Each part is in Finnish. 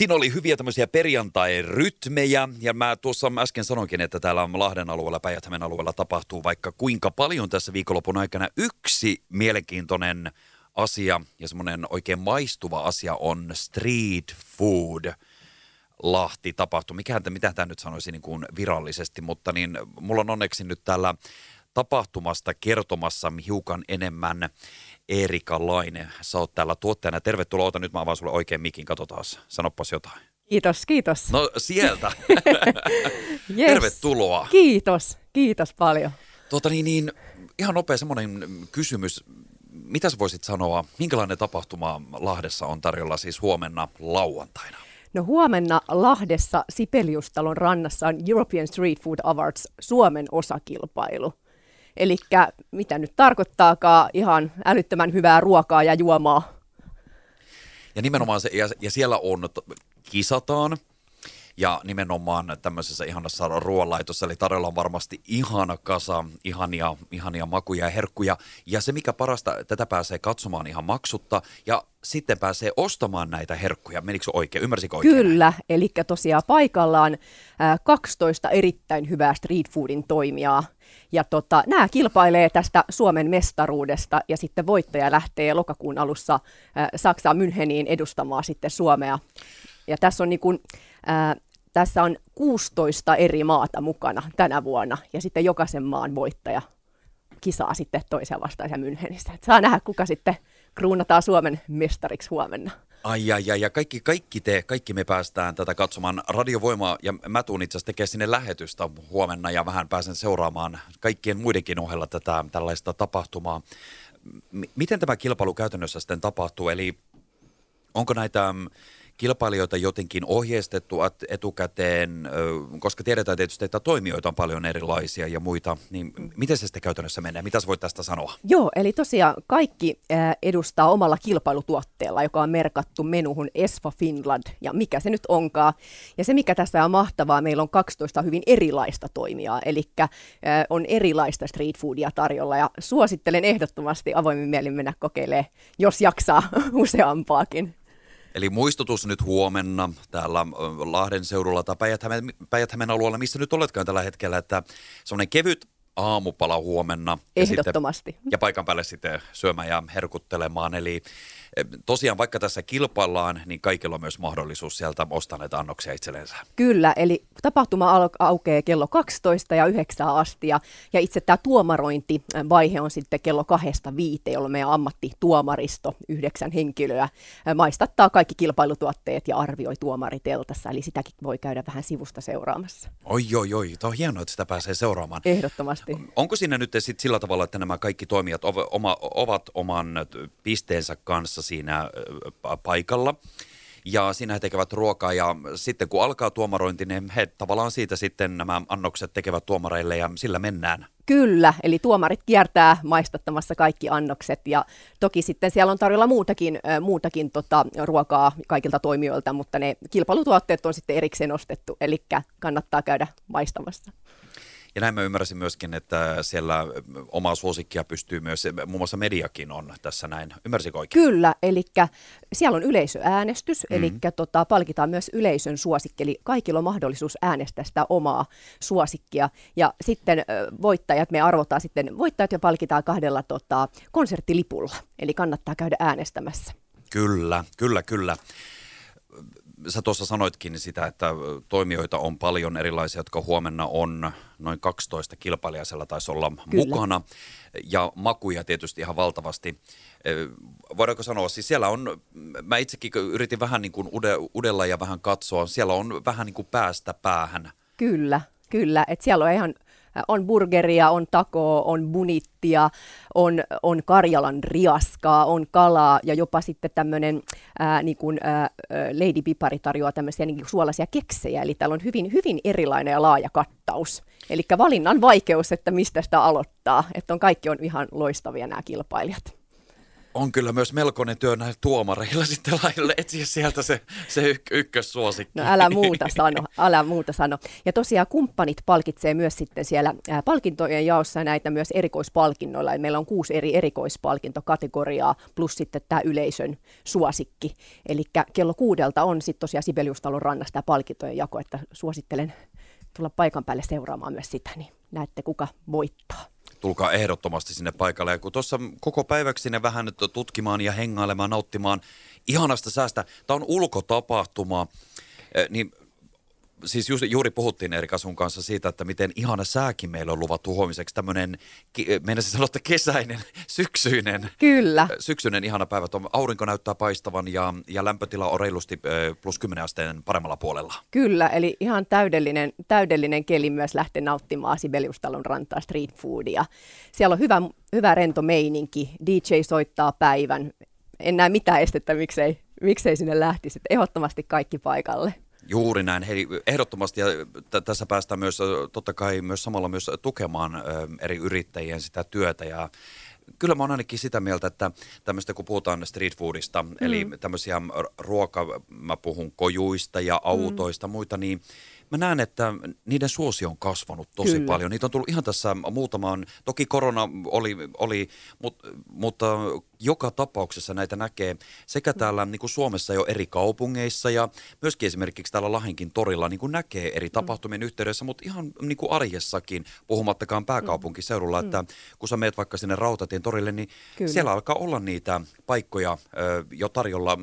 Siinä oli hyviä tämmöisiä perjantai-rytmejä ja mä tuossa äsken sanoinkin, että täällä Lahden alueella, päijät alueella tapahtuu vaikka kuinka paljon tässä viikonlopun aikana. Yksi mielenkiintoinen asia ja semmoinen oikein maistuva asia on street food. Lahti tapahtui. Mikähän, mitä tämä nyt sanoisi niin kuin virallisesti, mutta niin mulla on onneksi nyt täällä tapahtumasta kertomassa hiukan enemmän Erika Laine. Sä oot täällä tuottajana. Tervetuloa. Ota nyt mä avaan sulle oikein mikin. Katsotaan. Sanopas jotain. Kiitos, kiitos. No sieltä. yes. Tervetuloa. Kiitos, kiitos paljon. Tuota niin, niin ihan nopea semmoinen kysymys. Mitä sä voisit sanoa, minkälainen tapahtuma Lahdessa on tarjolla siis huomenna lauantaina? No huomenna Lahdessa Sipeliustalon rannassa on European Street Food Awards Suomen osakilpailu. Eli mitä nyt tarkoittaakaan, ihan älyttömän hyvää ruokaa ja juomaa. Ja nimenomaan se, ja, ja siellä on, kisataan, ja nimenomaan tämmöisessä ihanassa ruoanlaitossa, eli tarjolla on varmasti ihana kasa, ihania, ihania makuja ja herkkuja. Ja se mikä parasta, tätä pääsee katsomaan ihan maksutta ja sitten pääsee ostamaan näitä herkkuja. Menikö oikein? Ymmärsikö oikein? Kyllä, eli tosiaan paikallaan 12 erittäin hyvää street foodin toimijaa. Ja tota, nämä kilpailee tästä Suomen mestaruudesta ja sitten voittaja lähtee lokakuun alussa Saksaan Müncheniin edustamaan sitten Suomea. Ja tässä on niin kuin, äh, tässä on 16 eri maata mukana tänä vuonna ja sitten jokaisen maan voittaja kisaa sitten toisia vastaisia Münchenissä. Et saa nähdä, kuka sitten kruunataan Suomen mestariksi huomenna. Ai, ai, ai, ja kaikki, kaikki te, kaikki me päästään tätä katsomaan radiovoimaa, ja mä tuun itse asiassa tekemään sinne lähetystä huomenna, ja vähän pääsen seuraamaan kaikkien muidenkin ohella tätä tällaista tapahtumaa. M- miten tämä kilpailu käytännössä sitten tapahtuu, eli onko näitä kilpailijoita jotenkin ohjeistettu etukäteen, koska tiedetään tietysti, että toimijoita on paljon erilaisia ja muita, niin miten se sitten käytännössä menee? Mitä voit tästä sanoa? Joo, eli tosiaan kaikki edustaa omalla kilpailutuotteella, joka on merkattu menuhun Esfa Finland, ja mikä se nyt onkaan. Ja se, mikä tässä on mahtavaa, meillä on 12 hyvin erilaista toimijaa, eli on erilaista street foodia tarjolla, ja suosittelen ehdottomasti avoimin mielin mennä kokeilemaan, jos jaksaa useampaakin. Eli muistutus nyt huomenna täällä Lahden seudulla tai Päijät-Hämeen, alueella, missä nyt oletkaan tällä hetkellä, että semmoinen kevyt aamupala huomenna. Ehdottomasti. Ja, sitten, ja paikan päälle sitten syömään ja herkuttelemaan. Eli tosiaan vaikka tässä kilpaillaan, niin kaikilla on myös mahdollisuus sieltä ostaa näitä annoksia itsellensä. Kyllä, eli tapahtuma aukeaa kello 12 ja 9 asti ja, ja itse tämä tuomarointivaihe on sitten kello kahdesta viiteen, jolloin meidän ammattituomaristo, yhdeksän henkilöä, maistattaa kaikki kilpailutuotteet ja arvioi tuomariteltassa, eli sitäkin voi käydä vähän sivusta seuraamassa. Oi, oi, oi, tämä on hienoa, että sitä pääsee seuraamaan. Ehdottomasti. Onko siinä nyt sitten sillä tavalla, että nämä kaikki toimijat ovat oman pisteensä kanssa kanssa siinä paikalla. Ja siinä he tekevät ruokaa ja sitten kun alkaa tuomarointi, niin he tavallaan siitä sitten nämä annokset tekevät tuomareille ja sillä mennään. Kyllä, eli tuomarit kiertää maistattamassa kaikki annokset ja toki sitten siellä on tarjolla muutakin, muutakin tota, ruokaa kaikilta toimijoilta, mutta ne kilpailutuotteet on sitten erikseen ostettu, eli kannattaa käydä maistamassa. Ja näin mä ymmärsin myöskin, että siellä omaa suosikkia pystyy myös, muun muassa mediakin on tässä näin. Ymmärsikö oikein? Kyllä, eli siellä on yleisöäänestys, mm-hmm. eli tota, palkitaan myös yleisön suosikki, eli kaikilla on mahdollisuus äänestää sitä omaa suosikkia. Ja sitten voittajat, me arvotaan sitten, voittajat ja palkitaan kahdella tota, konserttilipulla, eli kannattaa käydä äänestämässä. Kyllä, kyllä, kyllä sä tuossa sanoitkin sitä, että toimijoita on paljon erilaisia, jotka huomenna on noin 12 kilpailijasella taisi olla Kyllä. mukana. Ja makuja tietysti ihan valtavasti. Voidaanko sanoa, siis siellä on, mä itsekin yritin vähän niin kuin udella ja vähän katsoa, siellä on vähän niin kuin päästä päähän. Kyllä, kyllä. että siellä on ihan on burgeria, on takoa, on bunittia, on, on Karjalan riaskaa, on kalaa ja jopa sitten tämmöinen niin kuin, ää, Lady Pipari tarjoaa tämmöisiä niin suolaisia keksejä. Eli täällä on hyvin, hyvin erilainen ja laaja kattaus. Eli valinnan vaikeus, että mistä sitä aloittaa. Että on kaikki on ihan loistavia nämä kilpailijat. On kyllä myös melkoinen työ näillä tuomareilla sitten lailla etsiä sieltä se, se yk- ykkössuosikki. No älä muuta sano, älä muuta sano. Ja tosiaan kumppanit palkitsee myös sitten siellä palkintojen jaossa näitä myös erikoispalkinnoilla. Meillä on kuusi eri erikoispalkintokategoriaa plus sitten tämä yleisön suosikki. Eli kello kuudelta on sitten tosiaan Sibeliustalon rannasta tämä palkintojen jako, että suosittelen tulla paikan päälle seuraamaan myös sitä, niin näette kuka voittaa tulkaa ehdottomasti sinne paikalle. Ja kun tuossa koko päiväksi sinne vähän tutkimaan ja hengailemaan, nauttimaan ihanasta säästä. Tämä on ulkotapahtuma, eh, niin siis just, juuri puhuttiin Erika sun kanssa siitä, että miten ihana sääkin meillä on luvattu huomiseksi. Tämmöinen, meidän sanoa, että kesäinen, syksyinen. Kyllä. Syksyinen ihana päivä. Aurinko näyttää paistavan ja, ja lämpötila on reilusti plus 10 asteen paremmalla puolella. Kyllä, eli ihan täydellinen, täydellinen keli myös lähteä nauttimaan Sibeliustalon rantaa street foodia. Siellä on hyvä, hyvä rento meininki. DJ soittaa päivän. En näe mitään estettä, miksei, miksei sinne lähtisi. Ehdottomasti kaikki paikalle. Juuri näin. Hei, ehdottomasti ja t- tässä päästään myös totta kai myös samalla myös tukemaan ö, eri yrittäjien sitä työtä ja kyllä mä oon ainakin sitä mieltä, että tämmöistä kun puhutaan street foodista, mm. eli tämmöisiä ruoka, mä puhun kojuista ja autoista, mm. muita, niin mä näen, että niiden suosio on kasvanut tosi Kyllä. paljon. Niitä on tullut ihan tässä muutamaan, toki korona oli, oli mutta, mutta joka tapauksessa näitä näkee sekä täällä niin kuin Suomessa jo eri kaupungeissa ja myöskin esimerkiksi täällä Lahinkin torilla niin kuin näkee eri tapahtumien yhteydessä, mutta ihan niin kuin arjessakin, puhumattakaan pääkaupunkiseudulla, mm. että kun sä meet vaikka sinne Rautatien torille, niin Kyllä. siellä alkaa olla niitä paikkoja jo tarjolla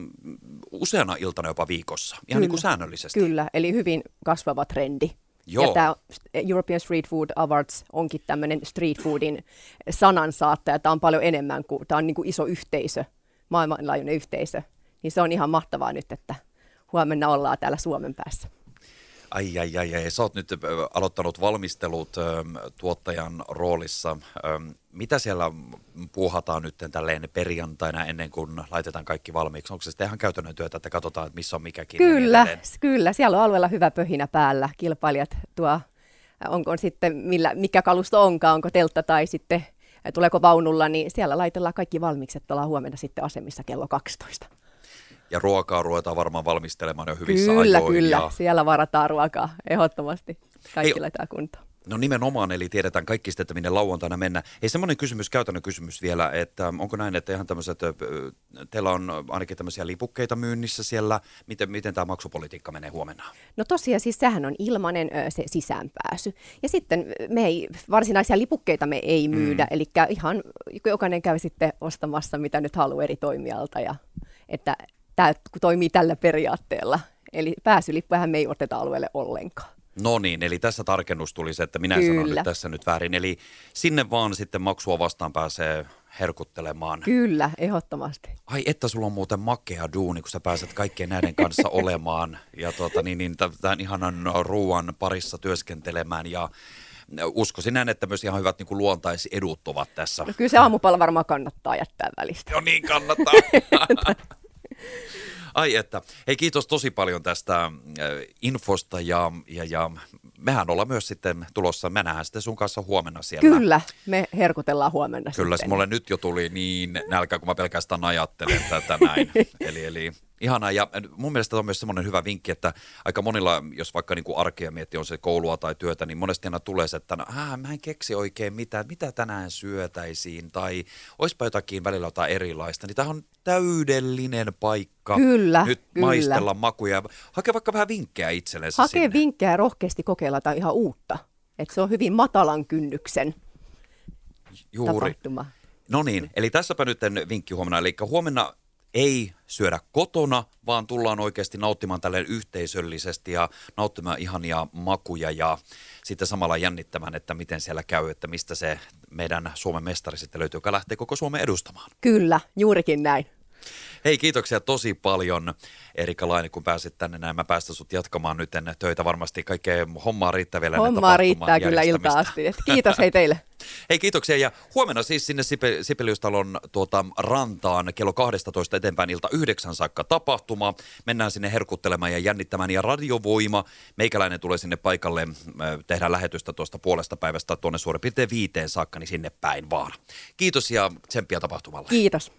useana iltana jopa viikossa, ihan Kyllä. niin kuin säännöllisesti. Kyllä, eli hyvin kasvava trendi. Joo. Ja tämä European Street Food Awards onkin tämmöinen street foodin sanansaattaja. Tämä on paljon enemmän kuin, tämä on niin kuin iso yhteisö, maailmanlaajuinen yhteisö. Niin se on ihan mahtavaa nyt, että huomenna ollaan täällä Suomen päässä. Ai, ai, ai, ai. Sä oot nyt aloittanut valmistelut tuottajan roolissa. mitä siellä puuhataan nyt tälleen perjantaina ennen kuin laitetaan kaikki valmiiksi? Onko se sitten ihan käytännön työtä, että katsotaan, että missä on mikäkin? Kyllä, niin kyllä. Siellä on alueella hyvä pöhinä päällä. Kilpailijat tuo, onko sitten millä, mikä kalusto onkaan, onko teltta tai sitten tuleeko vaunulla, niin siellä laitellaan kaikki valmiiksi, että ollaan huomenna sitten asemissa kello 12. Ja ruokaa ruvetaan varmaan valmistelemaan jo hyvissä kyllä, ajoin. Kyllä, kyllä. Siellä varataan ruokaa ehdottomasti. Kaikki laitetaan kuntoon. No nimenomaan, eli tiedetään kaikki sitä, että minne lauantaina mennään. Ei semmoinen kysymys, käytännön kysymys vielä, että onko näin, että ihan tämmöiset, teillä on ainakin tämmöisiä lipukkeita myynnissä siellä, miten, miten tämä maksupolitiikka menee huomenna? No tosiaan siis sehän on ilmainen se sisäänpääsy. Ja sitten me ei, varsinaisia lipukkeita me ei myydä, mm. eli ihan jokainen käy sitten ostamassa, mitä nyt haluaa eri toimialta ja että tämä toimii tällä periaatteella. Eli pääsylippuja me ei oteta alueelle ollenkaan. No niin, eli tässä tarkennus tuli se, että minä Kyllä. sanon nyt tässä nyt väärin. Eli sinne vaan sitten maksua vastaan pääsee herkuttelemaan. Kyllä, ehdottomasti. Ai että sulla on muuten makea duuni, kun sä pääset kaikkien näiden kanssa olemaan ja tuota, niin, niin, tämän ihanan ruoan parissa työskentelemään ja uskoisin näin, että myös ihan hyvät niin kuin luontaisedut ovat tässä. No kyllä se aamupala varmaan kannattaa jättää välistä. Jo niin kannattaa. Ai että. Hei kiitos tosi paljon tästä äh, infosta ja, ja, ja mehän ollaan myös sitten tulossa, mä nähdään sitten sun kanssa huomenna siellä. Kyllä, me herkutellaan huomenna Kyllä, sitten. mulle nyt jo tuli niin nälkä, kun mä pelkästään ajattelen tätä näin. eli, eli Ihanaa ja mun mielestä on myös semmoinen hyvä vinkki, että aika monilla, jos vaikka niin kuin arkea miettii, on se koulua tai työtä, niin monesti aina tulee se, että no, mä en keksi oikein mitään, mitä tänään syötäisiin tai olisipa jotakin välillä jotain erilaista. Niin tämä on täydellinen paikka kyllä, nyt kyllä. maistella makuja. Hake vaikka vähän vinkkejä itsellesi Hake sinne. vinkkejä rohkeasti kokeilla tai ihan uutta. Että se on hyvin matalan kynnyksen Juuri. tapahtuma. No niin, eli tässäpä nyt vinkki huomenna. Eli huomenna ei syödä kotona, vaan tullaan oikeasti nauttimaan tälleen yhteisöllisesti ja nauttimaan ihania makuja ja sitten samalla jännittämään, että miten siellä käy, että mistä se meidän Suomen mestari sitten löytyy, joka lähtee koko Suomen edustamaan. Kyllä, juurikin näin. Hei, kiitoksia tosi paljon Erika Laini, kun pääsit tänne näin. Mä päästän sut jatkamaan nyt töitä. Varmasti kaikkea hommaa riittää vielä Hommaa riittää kyllä ilta asti. Et kiitos hei teille. Hei, kiitoksia. Ja huomenna siis sinne Sipe, Sipeliustalon tuota, rantaan kello 12 eteenpäin ilta 9 saakka tapahtuma. Mennään sinne herkuttelemaan ja jännittämään. Ja radiovoima, meikäläinen tulee sinne paikalle, tehdään lähetystä tuosta puolesta päivästä tuonne suurin piirtein viiteen saakka, niin sinne päin vaan. Kiitos ja tsemppiä tapahtumalla. Kiitos.